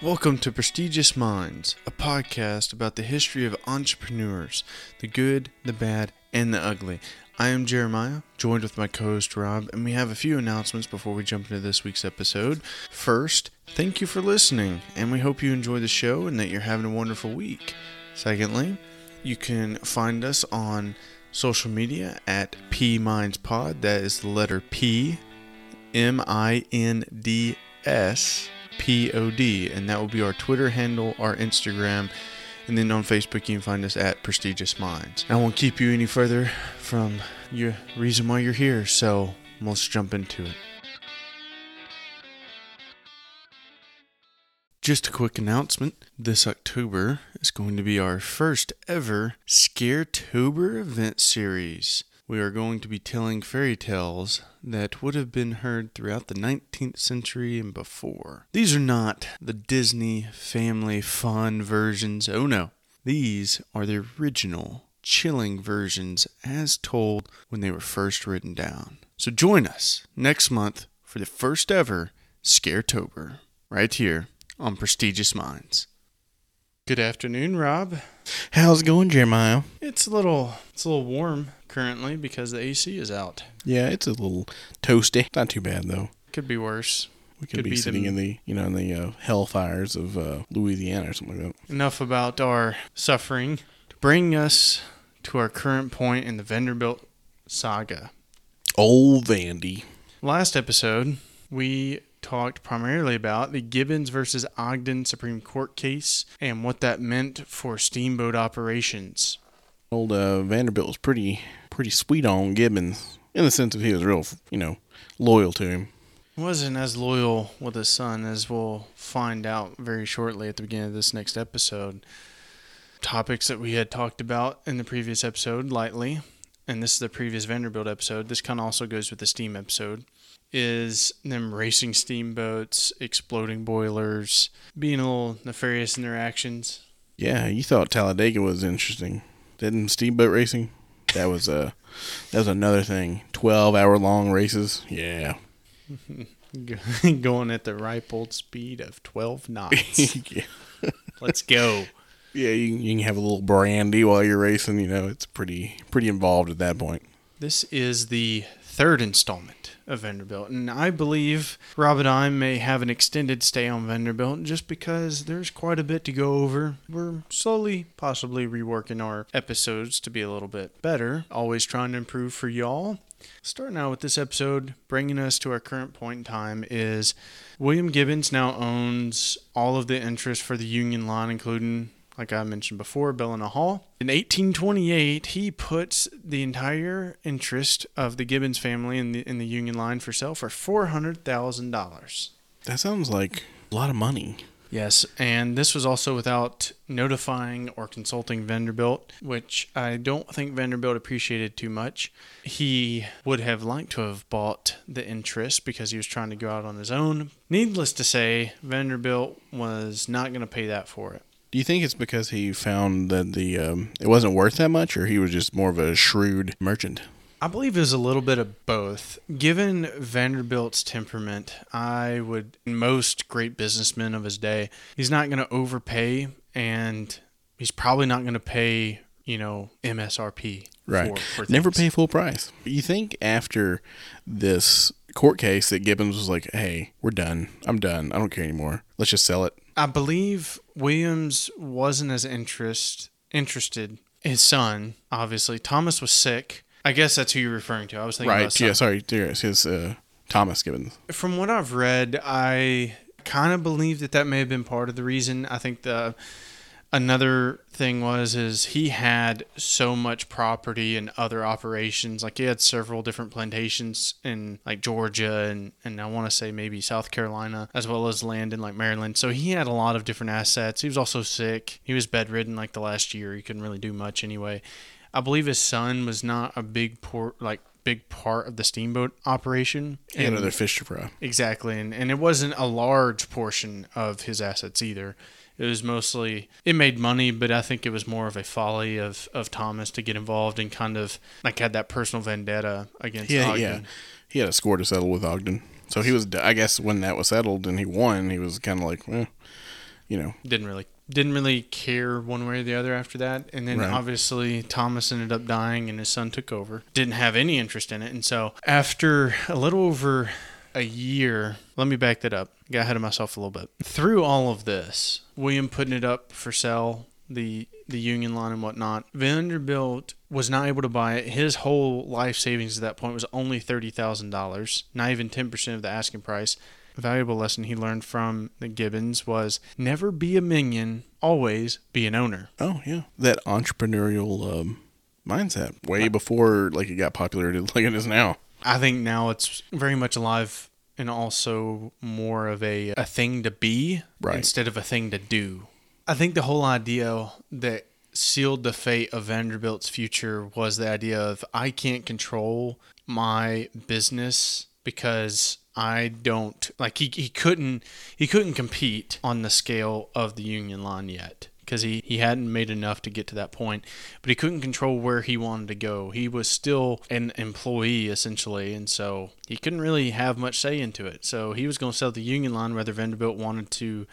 Welcome to Prestigious Minds, a podcast about the history of entrepreneurs, the good, the bad, and the ugly. I am Jeremiah, joined with my co host Rob, and we have a few announcements before we jump into this week's episode. First, thank you for listening, and we hope you enjoy the show and that you're having a wonderful week. Secondly, you can find us on social media at P Minds Pod. That is the letter P, M I N D S P O D, and that will be our Twitter handle, our Instagram, and then on Facebook you can find us at Prestigious Minds. I won't keep you any further from your reason why you're here, so let's jump into it. Just a quick announcement. This October is going to be our first ever Scaretober event series. We are going to be telling fairy tales that would have been heard throughout the 19th century and before. These are not the Disney family fun versions. Oh no. These are the original, chilling versions as told when they were first written down. So join us next month for the first ever Scaretober, right here on Prestigious Minds. Good afternoon, Rob. How's it going, Jeremiah? It's a little it's a little warm currently because the AC is out. Yeah, it's a little toasty. Not too bad though. Could be worse. We could, Could be, be sitting the- in the you know in the uh, hellfires of uh, Louisiana or something like that. Enough about our suffering. To bring us to our current point in the Vanderbilt saga. Old Vandy. Last episode, we talked primarily about the Gibbons versus Ogden Supreme Court case and what that meant for steamboat operations. Old uh, Vanderbilt was pretty pretty sweet on Gibbons in the sense of he was real you know loyal to him. wasn't as loyal with his son as we'll find out very shortly at the beginning of this next episode. Topics that we had talked about in the previous episode lightly, and this is the previous Vanderbilt episode. This kind of also goes with the steam episode. Is them racing steamboats, exploding boilers, being a little nefarious in their actions. Yeah, you thought Talladega was interesting, didn't steamboat racing? That was uh, that was another thing. Twelve hour long races. Yeah. Going at the ripe old speed of 12 knots. yeah. Let's go. Yeah, you, you can have a little brandy while you're racing. You know, it's pretty pretty involved at that point. This is the third installment of Vanderbilt, and I believe Rob and I may have an extended stay on Vanderbilt just because there's quite a bit to go over. We're slowly, possibly reworking our episodes to be a little bit better, always trying to improve for y'all. Starting out with this episode, bringing us to our current point in time is William Gibbons now owns all of the interest for the Union line, including like I mentioned before, Bellona Hall. In 1828, he puts the entire interest of the Gibbons family in the in the Union line for sale for four hundred thousand dollars. That sounds like a lot of money. Yes, and this was also without notifying or consulting Vanderbilt, which I don't think Vanderbilt appreciated too much. He would have liked to have bought the interest because he was trying to go out on his own. Needless to say, Vanderbilt was not going to pay that for it. Do you think it's because he found that the um, it wasn't worth that much, or he was just more of a shrewd merchant? I believe it was a little bit of both. Given Vanderbilt's temperament, I would, most great businessmen of his day, he's not going to overpay and he's probably not going to pay, you know, MSRP. Right. For, for Never pay full price. You think after this court case that Gibbons was like, "Hey, we're done. I'm done. I don't care anymore. Let's just sell it." I believe Williams wasn't as interest interested. His son, obviously, Thomas was sick. I guess that's who you're referring to. I was thinking Right? Yeah. Sorry. Yes, his uh, Thomas Gibbons. From what I've read, I kind of believe that that may have been part of the reason. I think the another thing was is he had so much property and other operations. Like he had several different plantations in like Georgia and and I want to say maybe South Carolina as well as land in like Maryland. So he had a lot of different assets. He was also sick. He was bedridden like the last year. He couldn't really do much anyway. I believe his son was not a big port like big part of the steamboat operation. And- other fish to fry. Exactly, and, and it wasn't a large portion of his assets either. It was mostly it made money, but I think it was more of a folly of, of Thomas to get involved and kind of like had that personal vendetta against Yeah, Ogden. yeah. He had a score to settle with Ogden. So he was, I guess, when that was settled and he won, he was kind of like, eh, you know, didn't really didn't really care one way or the other after that. And then Right. obviously Thomas ended up dying and his son took over. Didn't have any interest in it. And so after a little over a year, let me back that up. Got ahead of myself a little bit. Through all of this, William putting it up for sale, the the Union line and whatnot, Vanderbilt was not able to buy it. His whole life savings at that point was only thirty thousand dollars, not even ten percent of the asking price a valuable lesson he learned from the Gibbons was never be a minion, always be an owner. oh yeah, that entrepreneurial um, mindset way before like it got popular like it is now. I think now it's very much alive and also more of a, a thing to be Right. instead of a thing to do. I think the whole idea that sealed the fate of Vanderbilt's future was the idea of I can't control my business because I don't like he, he couldn't he couldn't compete on the scale of the union line yet because he, he hadn't made enough to get to that point but he couldn't control where he wanted to go he was still an employee essentially and so he couldn't really have much say into it so he was going to sell the union line whether Vanderbilt wanted to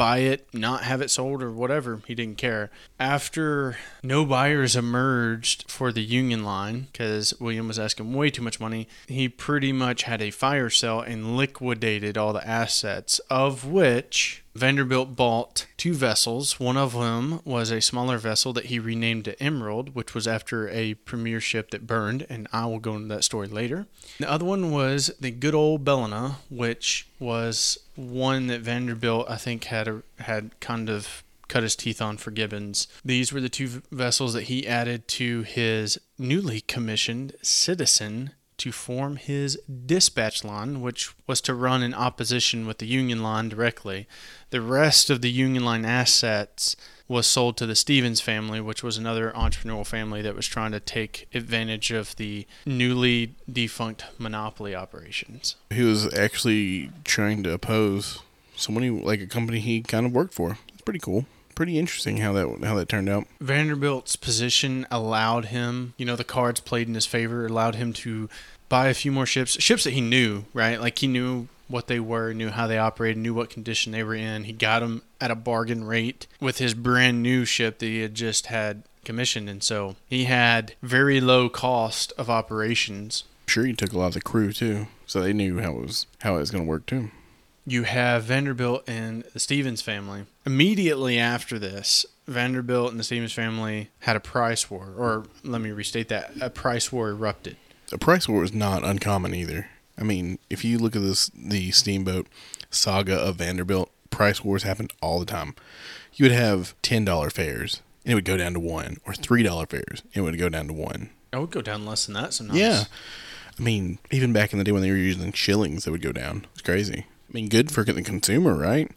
buy it, not have it sold, or whatever. He didn't care. After no buyers emerged for the Union line, because William was asking way too much money, he pretty much had a fire sale and liquidated all the assets, of which Vanderbilt bought two vessels. One of them was a smaller vessel that he renamed to Emerald, which was after a premier ship that burned, and I will go into that story later. The other one was the good old Bellona, which was one that Vanderbilt, I think, had a, had kind of cut his teeth on for Gibbons. These were the two vessels that he added to his newly commissioned Citizen to form his dispatch line, which was to run in opposition with the Union line directly. The rest of the Union line assets was sold to the Stevens family, which was another entrepreneurial family that was trying to take advantage of the newly defunct monopoly operations. He was actually trying to oppose somebody like a company he kind of worked for. It's pretty cool. Pretty interesting how that how that turned out. Vanderbilt's position allowed him, you know, the cards played in his favor, allowed him to buy a few more ships, ships that he knew, right? Like he knew what they were, knew how they operated, knew what condition they were in. He got them at a bargain rate with his brand new ship that he had just had commissioned. And so he had very low cost of operations. I'm sure he took a lot of the crew too, so they knew how it was how it was going to work too. You have Vanderbilt and the Stevens family. Immediately after this, Vanderbilt and the Stevens family had a price war, or let me restate that a price war erupted. A price war is not uncommon either. I mean, if you look at this the steamboat saga of Vanderbilt, price wars happened all the time. You would have ten dollar fares, and it would go down to one, or three dollar fares, and it would go down to one. I would go down less than that sometimes. Yeah. I mean, even back in the day when they were using shillings, they would go down. It's crazy. I mean, good for the consumer, right?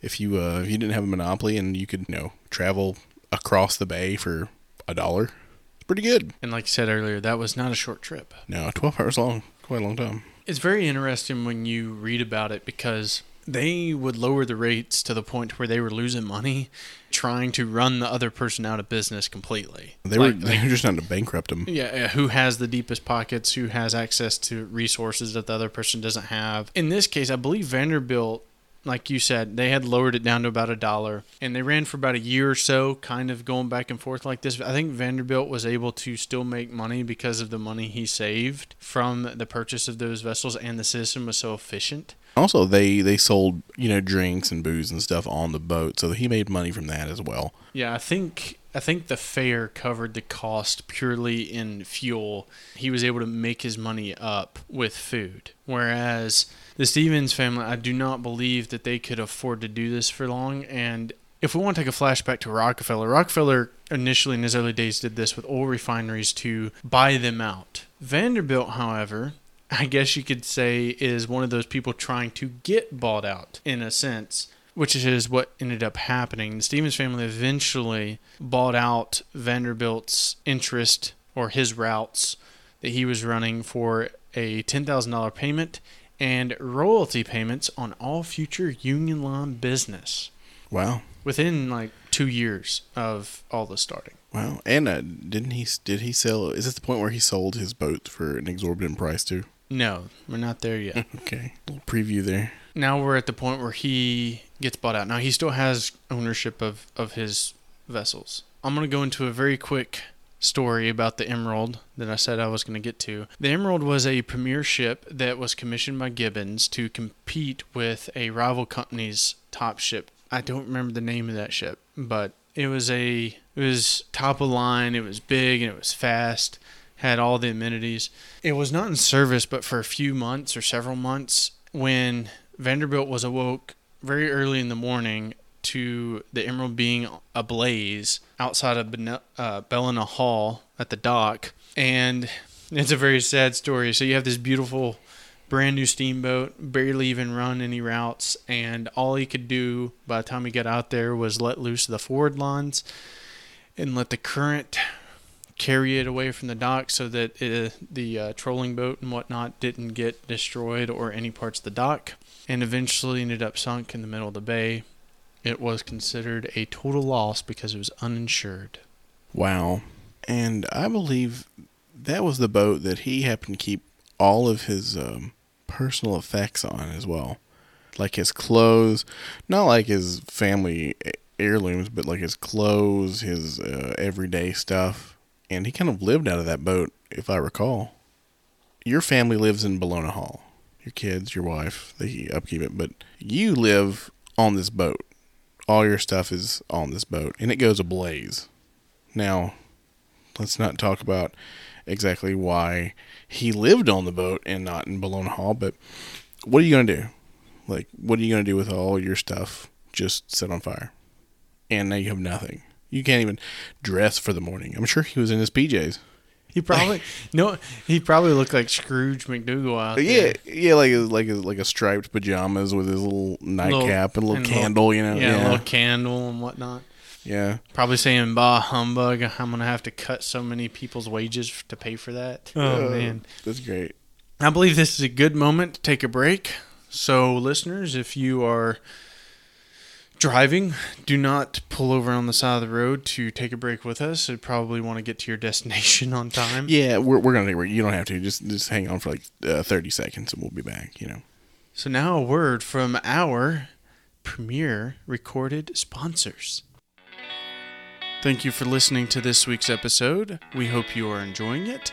If you uh, if you didn't have a monopoly and you could, you know, travel across the bay for a dollar, it's pretty good. And like you said earlier, that was not a short trip. No, twelve hours long, quite a long time. It's very interesting when you read about it because they would lower the rates to the point where they were losing money trying to run the other person out of business completely. They Like- were they were just trying to bankrupt them. Yeah, yeah, who has the deepest pockets, who has access to resources that the other person doesn't have. In this case, I believe Vanderbilt, like you said, they had lowered it down to about a dollar, and they ran for about a year or so, kind of going back and forth like this. I think Vanderbilt was able to still make money because of the money he saved from the purchase of those vessels, and the system was so efficient. Also, they they sold you know drinks and booze and stuff on the boat, so he made money from that as well. Yeah, I think I think the fare covered the cost purely in fuel. He was able to make his money up with food. Whereas the Stevens family, I do not believe that they could afford to do this for long. And if we want to take a flashback to Rockefeller, Rockefeller initially in his early days did this with oil refineries to buy them out. Vanderbilt, however, I guess you could say is one of those people trying to get bought out in a sense, which is what ended up happening. The Stevens family eventually bought out Vanderbilt's interest or his routes that he was running for a $10,000 payment and royalty payments on all future Union Line business Wow, within like two years of all this starting. wow. And uh, didn't he did he sell? Is this the point where he sold his boat for an exorbitant price too? No, we're not there yet. Okay, little preview there. now we're at the point where he gets bought out. Now he still has ownership of, of his vessels. I'm going to go into a very quick story about the Emerald that I said I was going to get to. The Emerald was a premier ship that was commissioned by Gibbons to compete with a rival company's top ship. I don't remember the name of that ship, but it was a it was top of line, it was big and it was fast, had all the amenities. It was not in service but for a few months or several months when Vanderbilt was awoke very early in the morning to the Emerald being ablaze outside of Bene- uh, Bellona Hall at the dock. And it's a very sad story. So you have this beautiful, brand new steamboat, barely even run any routes. And all he could do by the time he got out there was let loose the forward lines and let the current carry it away from the dock so that it, the uh, trolling boat and whatnot didn't get destroyed or any parts of the dock and eventually ended up sunk in the middle of the bay. It was considered a total loss because it was uninsured. Wow. And I believe that was the boat that he happened to keep all of his um, personal effects on as well. Like his clothes, not like his family heirlooms, but like his clothes, his uh, everyday stuff. And he kind of lived out of that boat, if I recall. Your family lives in Bellona Hall. Your kids, your wife, they upkeep it, but you live on this boat. All your stuff is on this boat, and it goes ablaze. Now, let's not talk about exactly why he lived on the boat and not in Bellona Hall, but what are you going to do? Like, what are you going to do with all your stuff just set on fire? And now you have nothing. You can't even dress for the morning. I'm sure he was in his PJs. He probably no. He probably looked like Scrooge McDougal out Yeah, there. yeah, like a, like like a striped pajamas with his little nightcap and a little and candle, you know. Yeah, a little candle and whatnot. yeah. Probably saying "Bah humbug!" I'm gonna have to cut so many people's wages to pay for that. Oh Uh, man, that's great. I believe this is a good moment to take a break. So, listeners, if you are driving, do not pull over on the side of the road to take a break with us. You'd probably want to get to your destination on time. Yeah, we're we're gonna take break. You don't have to. Just just hang on for like uh, thirty seconds, and we'll be back. You know. So now a word from our premier recorded sponsors. Thank you for listening to this week's episode. We hope you are enjoying it.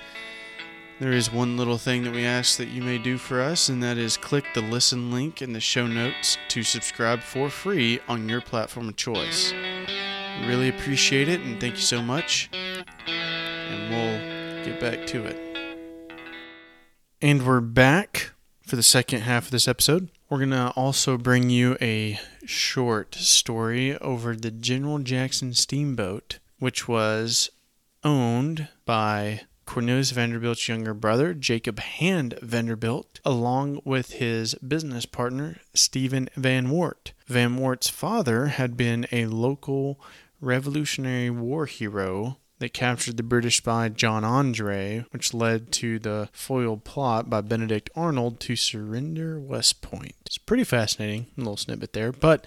There is one little thing that we ask that you may do for us, and that is click the listen link in the show notes to subscribe for free on your platform of choice. We really appreciate it, and thank you so much. And we'll get back to it. And we're back for the second half of this episode. We're going to also bring you a short story over the General Jackson Steamboat, which was owned by Cornelius Vanderbilt's younger brother, Jacob Hand Vanderbilt, along with his business partner, Stephen Van Wart. Van Wart's father had been a local Revolutionary War hero that captured the British spy John Andre, which led to the foiled plot by Benedict Arnold to surrender West Point. It's pretty fascinating, a little snippet there, but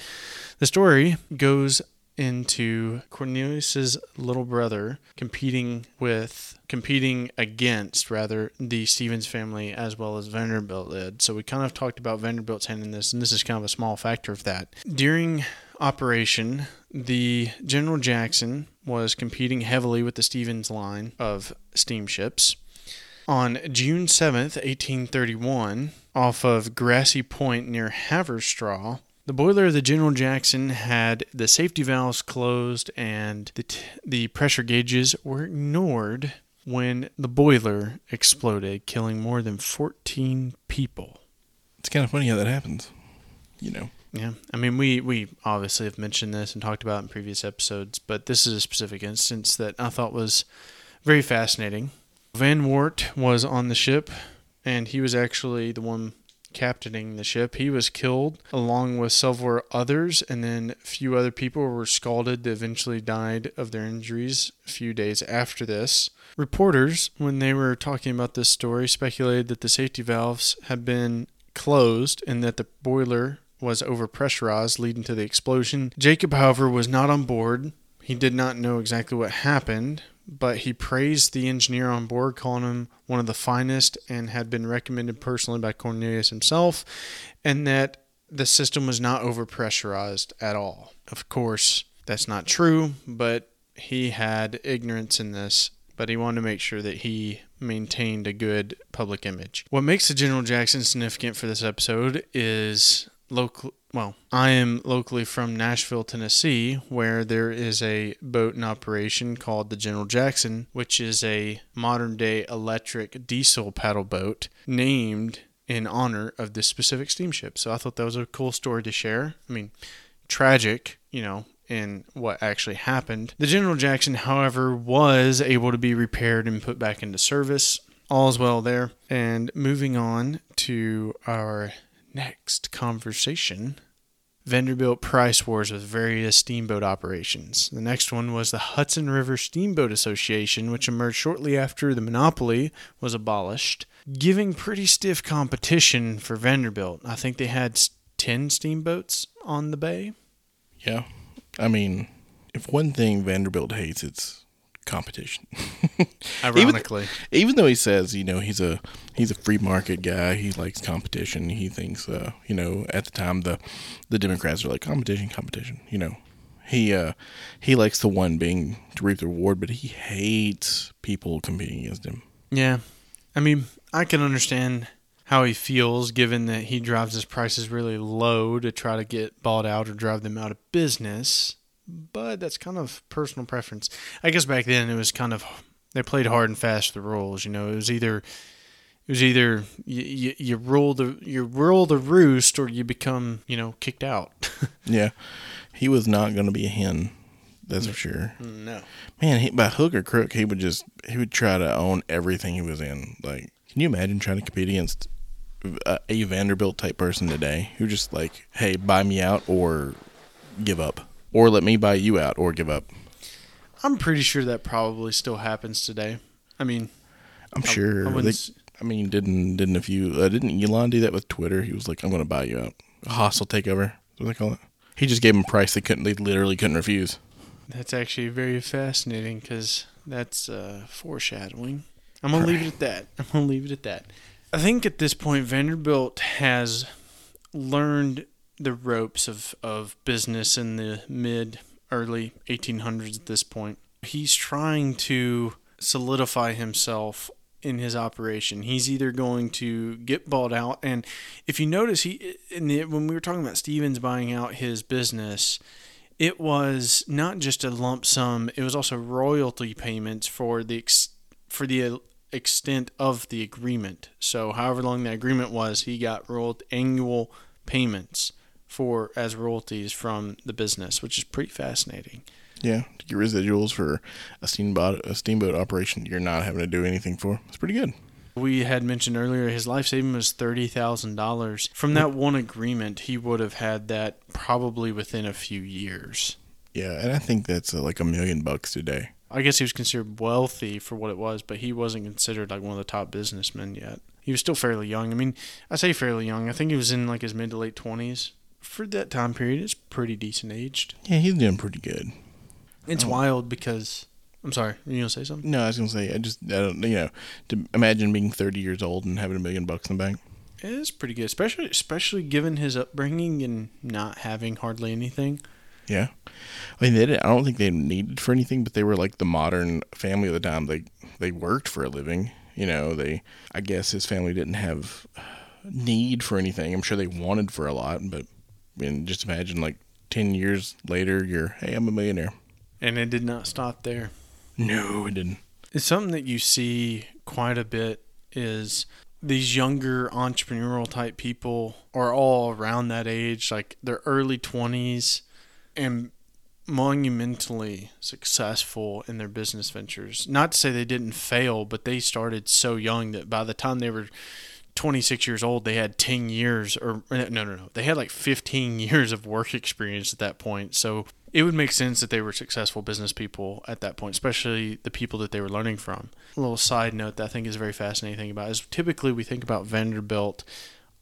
the story goes into Cornelius's little brother competing with competing against rather the Stevens family as well as Vanderbilt did. So we kind of talked about Vanderbilt's hand in this, and this is kind of a small factor of that. During operation, the General Jackson was competing heavily with the Stevens line of steamships. On June 7th, 1831, off of Grassy Point near Haverstraw, the boiler of the General Jackson had the safety valves closed and the, t- the pressure gauges were ignored when the boiler exploded, killing more than 14 people. It's kind of funny how that happens. You know. Yeah, I mean, we we obviously have mentioned this and talked about it in previous episodes, but this is a specific instance that I thought was very fascinating. Van Wart was on the ship, and he was actually the one captaining the ship. He was killed along with several others, and then a few other people were scalded that eventually died of their injuries a few days after this. Reporters, when they were talking about this story, speculated that the safety valves had been closed and that the boiler was overpressurized, leading to the explosion. Jacob, however, was not on board. He did not know exactly what happened, but he praised the engineer on board, calling him one of the finest and had been recommended personally by Cornelius himself, and that the system was not overpressurized at all. Of course, that's not true, but he had ignorance in this, but he wanted to make sure that he maintained a good public image. What makes the General Jackson significant for this episode is local well, I am locally from Nashville, Tennessee, where there is a boat in operation called the General Jackson, which is a modern day electric diesel paddle boat named in honor of this specific steamship. So I thought that was a cool story to share. I mean, tragic, you know, in what actually happened. The General Jackson, however, was able to be repaired and put back into service. All's well there. And moving on to our next conversation Vanderbilt price wars with various steamboat operations. The next one was the Hudson River Steamboat Association, which emerged shortly after the monopoly was abolished, giving pretty stiff competition for Vanderbilt. I think they had 10 steamboats on the bay. Yeah. I mean, if one thing Vanderbilt hates, it's competition. Ironically, even, even, though he says, you know, he's a he's a free market guy, he likes competition. He thinks, uh, you know, at the time the the Democrats are like competition, competition. You know, he uh, he likes the one being to reap the reward, but he hates people competing against him. Yeah, I mean, I can understand how he feels given that he drives his prices really low to try to get bought out or drive them out of business but that's kind of personal preference. I guess back then it was kind of they played hard and fast the rules. You know, it was either it was either you, you, you rule the you rule the roost or you become you know kicked out. yeah, he was not going to be a hen. That's for sure. No, man, he, by hook or crook, he would just he would try to own everything he was in. Like, can you imagine trying to compete against a, a Vanderbilt type person today who just like, hey, buy me out or give up? Or let me buy you out or give up. I'm pretty sure that probably still happens today. I mean, I'm sure. I, they, I mean, didn't didn't a few uh, didn't Elon do that with Twitter? He was like, "I'm going to buy you out." A hostile takeover. What do they call it? He just gave him a price they couldn't. They literally couldn't refuse. That's actually very fascinating because that's uh, foreshadowing. I'm gonna leave it at that. I'm gonna leave it at that. I think at this point Vanderbilt has learned the ropes of, of business in the mid early 1800s at this point. He's trying to solidify himself in his operation. He's either going to get bought out, and if you notice, he in the, when we were talking about Stevens buying out his business, it was not just a lump sum; it was also royalty payments for the ex, for the extent of the agreement. So, however long the agreement was, he got rolled annual payments for as royalties from the business, which is pretty fascinating. Yeah, to get residuals for a steamboat a steamboat operation you're not having to do anything for. It's pretty good. We had mentioned earlier his life saving was thirty thousand dollars. From that one agreement, he would have had that probably within a few years. Yeah, and I think that's uh, like a million bucks today. I guess he was considered wealthy for what it was, but he wasn't considered like one of the top businessmen yet. He was still fairly young. I mean, I say fairly young. I think he was in like his mid to late twenties for that time period, it's pretty decent aged. Yeah, he's doing pretty good. It's oh. wild because I'm sorry, you gonna say something? No, I was gonna say I just I don't you know to imagine being 30 years old and having a million bucks in the bank. It's pretty good, especially especially given his upbringing and not having hardly anything. Yeah, I mean they did, I don't think they needed for anything, but they were like the modern family of the time. They they worked for a living. You know, they I guess his family didn't have need for anything. I'm sure they wanted for a lot, but and just imagine like 10 years later, you're, hey, I'm a millionaire. And it did not stop there. No, it didn't. It's something that you see quite a bit is these younger entrepreneurial type people are all around that age, like their early 20s, and monumentally successful in their business ventures. Not to say they didn't fail, but they started so young that by the time they were 26 years old, they had 10 years, or no, no, no, they had like 15 years of work experience at that point. So it would make sense that they were successful business people at that point, especially the people that they were learning from. A little side note that I think is very fascinating about is typically we think about Vanderbilt.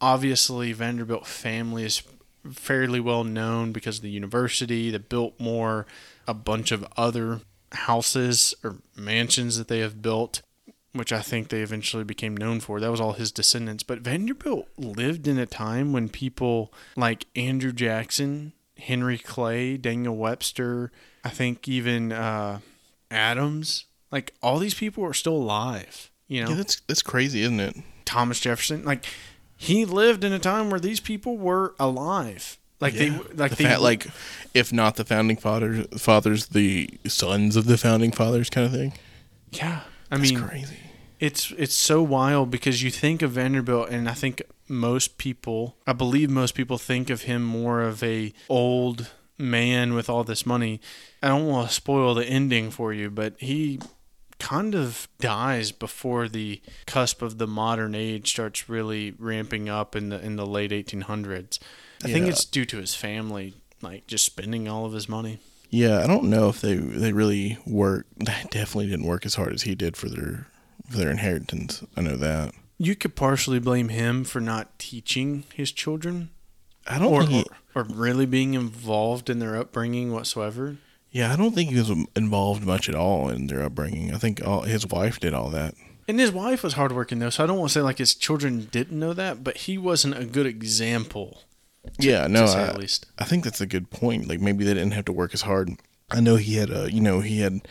Obviously, Vanderbilt family is fairly well known because of the university, the Biltmore, a bunch of other houses or mansions that they have built, which I think they eventually became known for. That was all his descendants. But Vanderbilt lived in a time when people like Andrew Jackson, Henry Clay, Daniel Webster, I think even uh, Adams, like all these people are still alive. You know, Yeah, that's that's crazy, isn't it? Thomas Jefferson, like he lived in a time where these people were alive. Like Yeah. they, like the they, like if not the founding fathers, fathers, the sons of the founding fathers, kind of thing. yeah. I That's mean, crazy. It's it's so wild because you think of Vanderbilt, and I think most people, I believe most people think of him more of a old man with all this money. I don't want to spoil the ending for you, but he kind of dies before the cusp of the modern age starts really ramping up in the in the late 1800s. I think it's due to his family like just spending all of his money. Yeah, I don't know if they they really work. They definitely didn't work as hard as he did for their their inheritance. I know that. You could partially blame him for not teaching his children I don't or, think. He, or, or really being involved in their upbringing whatsoever. yeah, I don't think he was involved much at all in their upbringing. I think all, his wife did all that. And his wife was hardworking though, so I don't want to say like his children didn't know that, but he wasn't a good example. yeah, no, to I, at least. I think that's a good point. Like maybe they didn't have to work as hard. I know he had a, you know, he had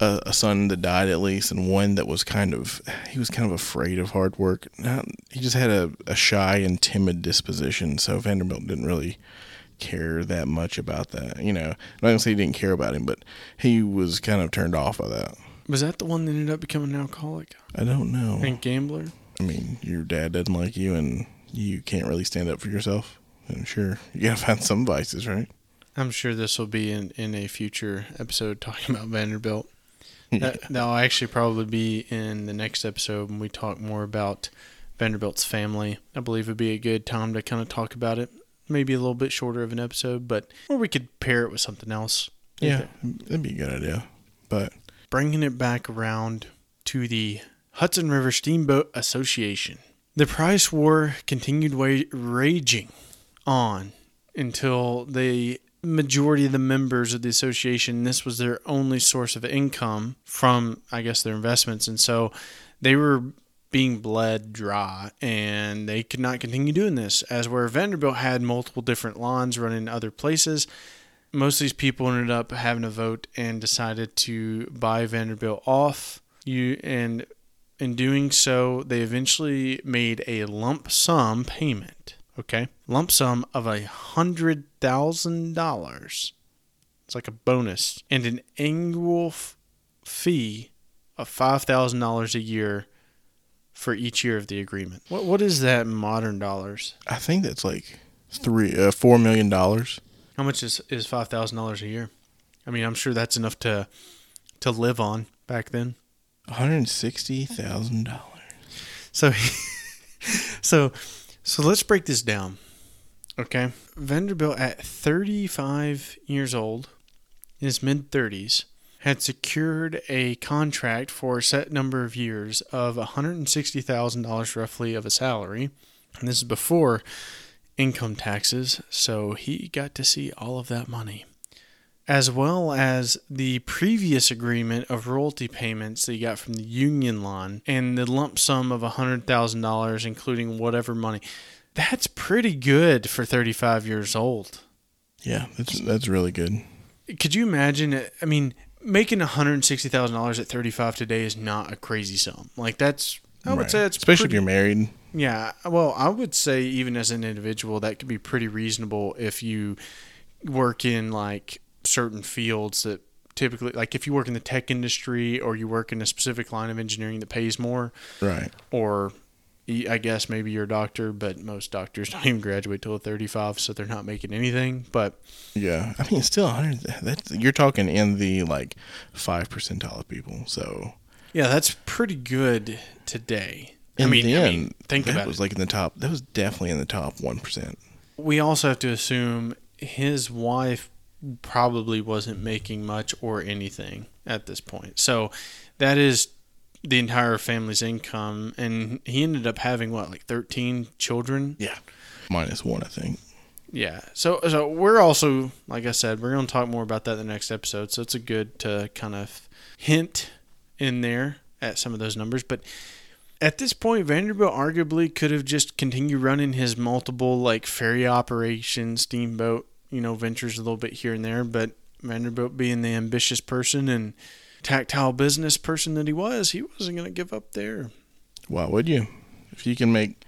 a, a son that died at least, and one that was kind of, he was kind of afraid of hard work. Not, he just had a, a shy and timid disposition. So Vanderbilt didn't really care that much about that. You know, I'm not gonna say he didn't care about him, but he was kind of turned off by that. Was that the one that ended up becoming an alcoholic I don't know. and gambler? I mean, your dad doesn't like you, and you can't really stand up for yourself. And sure, you gotta find some vices, right? I'm sure this will be in, in a future episode talking about Vanderbilt. That, that'll actually probably be in the next episode when we talk more about Vanderbilt's family. I believe it'd be a good time to kind of talk about it. Maybe a little bit shorter of an episode, but or we could pair it with something else. Yeah, that'd be a good idea. But bringing it back around to the Hudson River Steamboat Association. The price war continued wa- raging on until the majority of the members of the association this was their only source of income from I guess their investments and so they were being bled dry and they could not continue doing this as where Vanderbilt had multiple different lines running other places most of these people ended up having a vote and decided to buy Vanderbilt off. You and in doing so, they eventually made a lump sum payment. Okay, lump sum of a hundred thousand dollars. It's like a bonus and an annual f- fee of five thousand dollars a year for each year of the agreement. What what is that in modern dollars? I think that's like three, uh, four million dollars. How much is is five thousand dollars a year? I mean, I'm sure that's enough to to live on back then. One hundred sixty thousand dollars. So, so, so let's break this down. Okay, Vanderbilt at 35 years old, in his mid 30s, had secured a contract for a set number of years of $160,000 roughly of a salary, and this is before income taxes. So he got to see all of that money as well as the previous agreement of royalty payments that he got from the union Line and the lump sum of $100,000, including whatever money. That's pretty good for 35 years old. Yeah, that's that's really good. Could you imagine? I mean, making $160,000 at 35 today is not a crazy sum. Like, that's, I would Right. say it's especially pretty- if you're married. Yeah, well, I would say even as an individual, that could be pretty reasonable if you work in like certain fields that typically, like if you work in the tech industry or you work in a specific line of engineering that pays more, Right. or i guess maybe you're a doctor, but most doctors don't even graduate till 35, so they're not making anything. But Yeah, I mean, still, 100. That's you're talking in the like five percentile of people. So yeah, that's pretty good today. I And mean, I then, mean, think that about was it. like in the top. That was definitely in the top one percent. we also have to assume his wife probably wasn't making much or anything at this point. So that is the entire family's income and he ended up having what like 13 children. Yeah, minus one, I think. Yeah. So so we're also like I said, we're going to talk more about that in the next episode. So it's a good to kind of hint in there at some of those numbers, but at this point Vanderbilt arguably could have just continued running his multiple like ferry operation, steamboat, you know, ventures a little bit here and there, but Vanderbilt being the ambitious person and tactile business person that he was, he wasn't going to give up there. Why would you? If you can make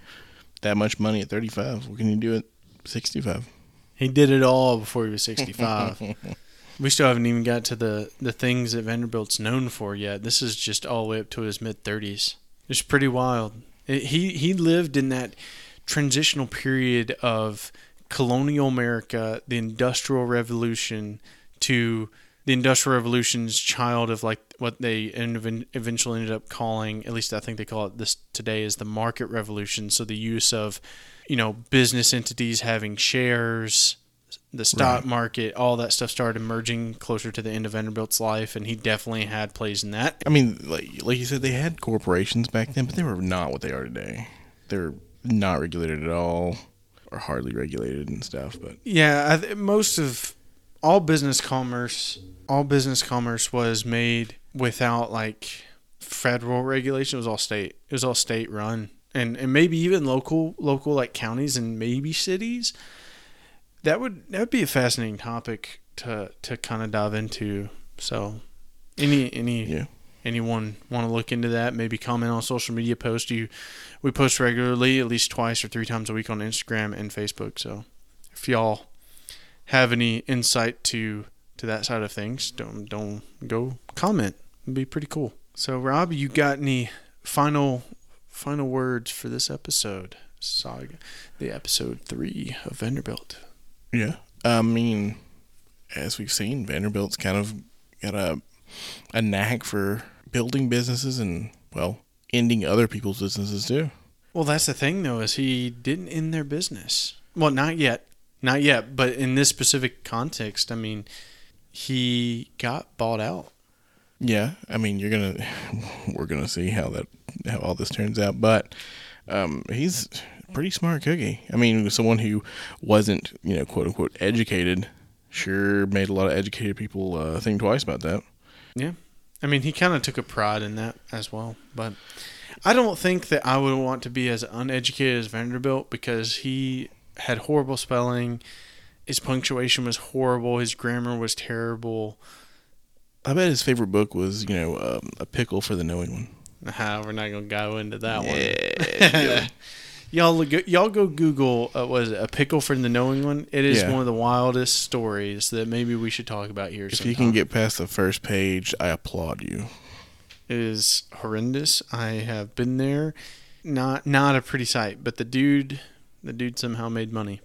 that much money at 35, what can you do at 65? He did it all before he was 65. we still haven't even got to the, the things that Vanderbilt's known for yet. This is just all the way up to his mid 30s. It's pretty wild. It, he he lived in that transitional period of colonial America, the Industrial Revolution, to the Industrial Revolution's child of like what they eventually ended up calling, at least I think they call it this today, is the market revolution. So the use of, you know, business entities having shares, the stock right. market, all that stuff started emerging closer to the end of Vanderbilt's life, and he definitely had plays in that. I mean, like like you said, they had corporations back then, but they were not what they are today. They're not regulated at all, or hardly regulated and stuff. But yeah, th- most of all business commerce, all business commerce was made without like federal regulation. It was all state. It was all state run, and and maybe even local local like counties and maybe cities. That would that would be a fascinating topic to to kind of dive into. So, any any yeah. Anyone want to look into that? Maybe comment on social media post. You we post regularly, at least twice or three times a week on Instagram and Facebook. So, if y'all have any insight to to that side of things, don't don't go comment. It'd be pretty cool. So, Rob, you got any final final words for this episode? Saga, the episode three of Vanderbilt. Yeah, I mean, as we've seen, Vanderbilt's kind of got a a knack for building businesses and well, ending other people's businesses too. Well, that's the thing though, is he didn't end their business. Well, not yet, not yet. But in this specific context, I mean, he got bought out. Yeah, I mean, you're gonna, we're gonna see how that, how all this turns out. But um, he's pretty smart cookie. I mean, someone who wasn't, you know, quote unquote educated, sure made a lot of educated people uh, think twice about that. Yeah, I mean, he kind of took a pride in that as well. But I don't think that I would want to be as uneducated as Vanderbilt because he had horrible spelling. His punctuation was horrible. His grammar was terrible. I bet his favorite book was, you know, um, A Pickle for the Knowing One. Nah, we're not gonna go into that yeah, one. Y'all, y'all go Google. Uh, was it A Pickle for the Knowing One? It is yeah. one of the wildest stories that maybe we should talk about here. If sometime. you can get past the first page, I applaud you. It is horrendous. I have been there. Not not a pretty sight, but the dude the dude somehow made money.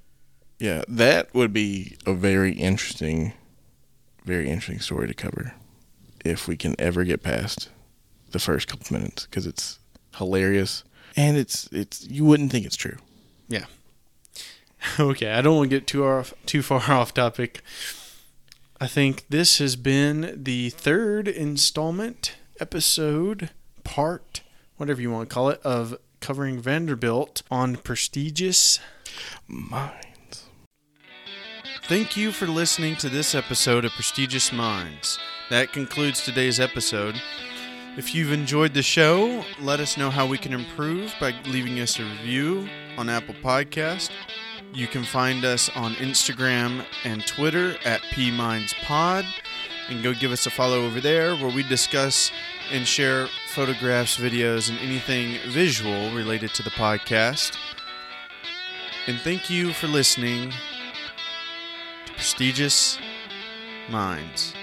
Yeah, that would be a very interesting, very interesting story to cover if we can ever get past the first couple minutes because it's hilarious and it's it's you wouldn't think it's true. Yeah. Okay, I don't want to get too off too far off topic. I think this has been the third installment episode part whatever you want to call it of covering Vanderbilt on prestigious minds. Thank you for listening to this episode of Prestigious Minds. That concludes today's episode. If you've enjoyed the show, let us know how we can improve by leaving us a review on Apple Podcast. You can find us on Instagram and Twitter at PMindsPod and go give us a follow over there where we discuss and share photographs, videos, and anything visual related to the podcast. And thank you for listening to Prestigious Minds.